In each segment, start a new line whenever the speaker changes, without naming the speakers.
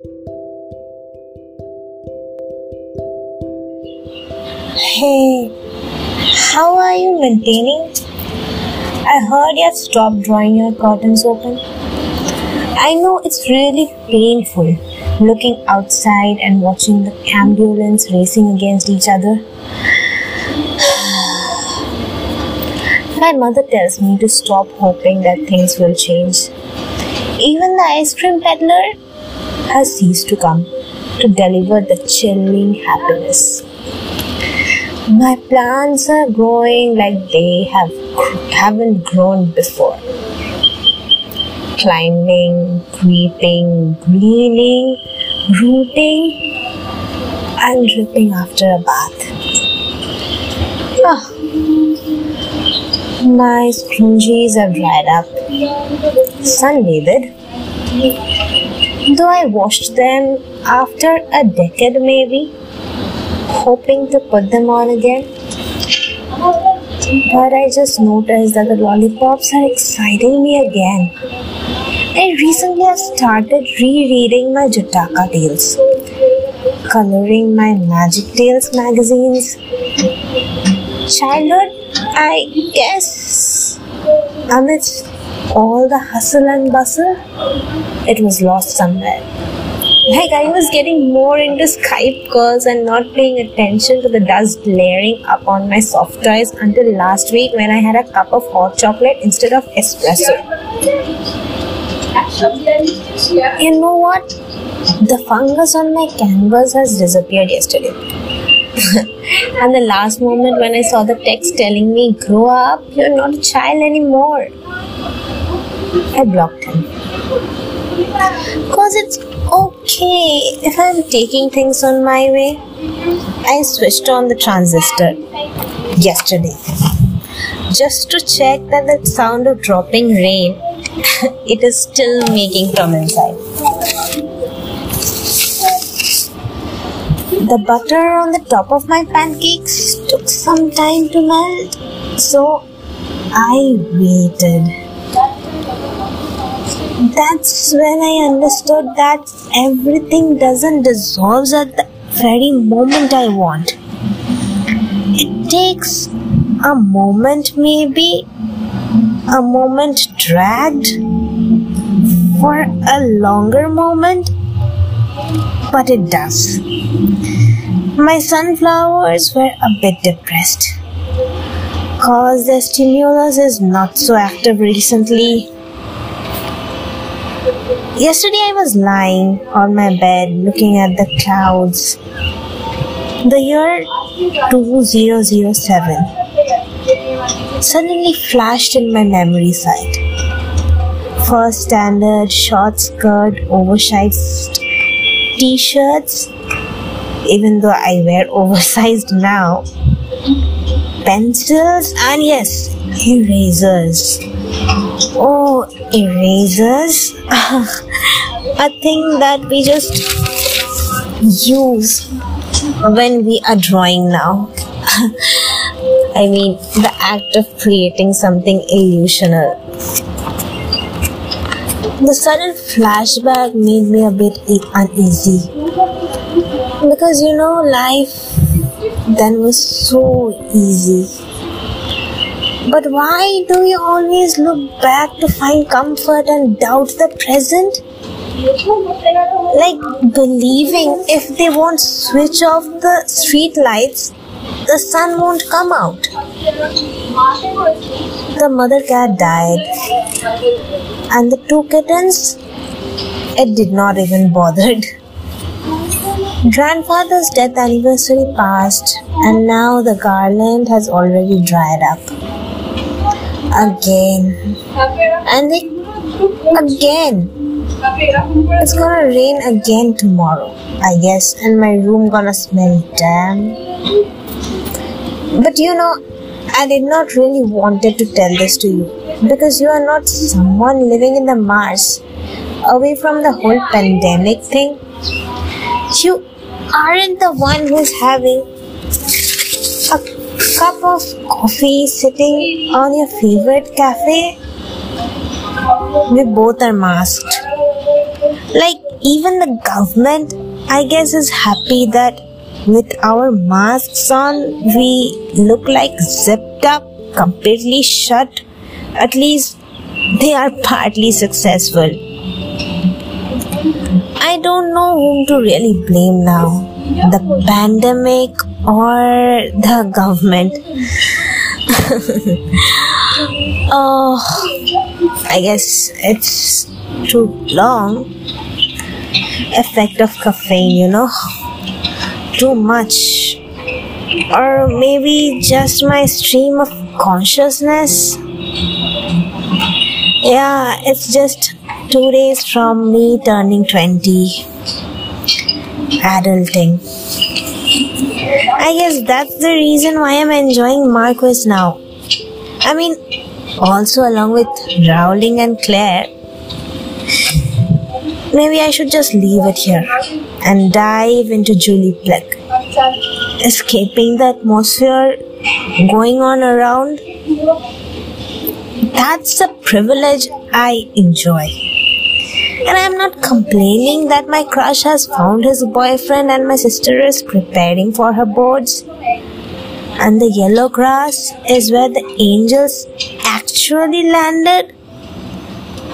Hey, how are you maintaining? I heard you have stopped drawing your curtains open. I know it's really painful looking outside and watching the ambulance racing against each other. My mother tells me to stop hoping that things will change. Even the ice cream peddler has ceased to come to deliver the chilling happiness. My plants are growing like they have haven't grown before. Climbing, creeping, greening, rooting, and dripping after a bath. Ah, my scrunchies have dried up. Sunbathed. Though I washed them after a decade, maybe hoping to put them on again. But I just noticed that the lollipops are exciting me again. I recently have started rereading my Jataka tales, coloring my Magic Tales magazines. Childhood, I guess, amidst all the hustle and bustle, it was lost somewhere. Like I was getting more into Skype calls and not paying attention to the dust layering up on my soft toys until last week when I had a cup of hot chocolate instead of espresso. You know what? The fungus on my canvas has disappeared yesterday. and the last moment when I saw the text telling me, Grow up, you're not a child anymore. I blocked him. Because it's okay if I'm taking things on my way. I switched on the transistor yesterday just to check that the sound of dropping rain it is still making from inside. The butter on the top of my pancakes took some time to melt, so I waited that's when I understood that everything doesn't dissolve at the very moment I want. It takes a moment, maybe a moment dragged for a longer moment, but it does. My sunflowers were a bit depressed because the stimulus is not so active recently Yesterday I was lying on my bed looking at the clouds. The year 2007 suddenly flashed in my memory sight. First standard short skirt, oversized t shirts, even though I wear oversized now, pencils, and yes, erasers. Oh, erasers? a thing that we just use when we are drawing now. I mean, the act of creating something illusional. The sudden flashback made me a bit uneasy. Because you know, life then was so easy. But why do we always look back to find comfort and doubt the present? Like believing if they won't switch off the street lights, the sun won't come out. The mother cat died, and the two kittens, it did not even bother. Grandfather's death anniversary passed, and now the garland has already dried up again. And again. It's gonna rain again tomorrow i guess. And my room gonna smell damn. But you know i did not really wanted to tell this to you. Because you are not someone living in the mars. Away from the whole pandemic thing. You aren't the one who's having a cup of coffee sitting on your favorite cafe? We both are masked. Like even the government, I guess, is happy that with our masks on, we look like zipped up, completely shut. At least they are partly successful. I don't know whom to really blame now the pandemic or the government. oh, I guess it's too long. Effect of caffeine, you know, too much, or maybe just my stream of consciousness. Yeah, it's just two days from me turning 20. Adulting. I guess that's the reason why I'm enjoying Marquez now. I mean, also along with Rowling and Clare. Maybe I should just leave it here and dive into Julie Plec. Escaping the atmosphere going on around. That's a privilege I enjoy. And I'm not complaining that my crush has found his boyfriend and my sister is preparing for her boards. And the yellow grass is where the angels actually landed.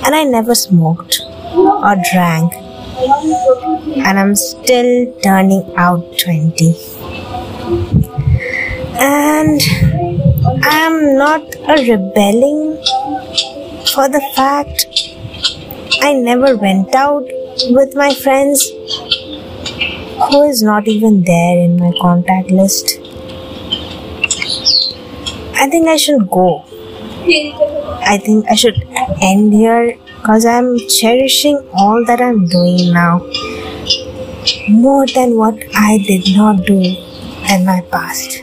And I never smoked or drank. And I'm still turning out 20. And I'm not a rebelling for the fact I never went out with my friends who is not even there in my contact list. I think I should go. I think I should end here because I'm cherishing all that I'm doing now more than what I did not do in my past.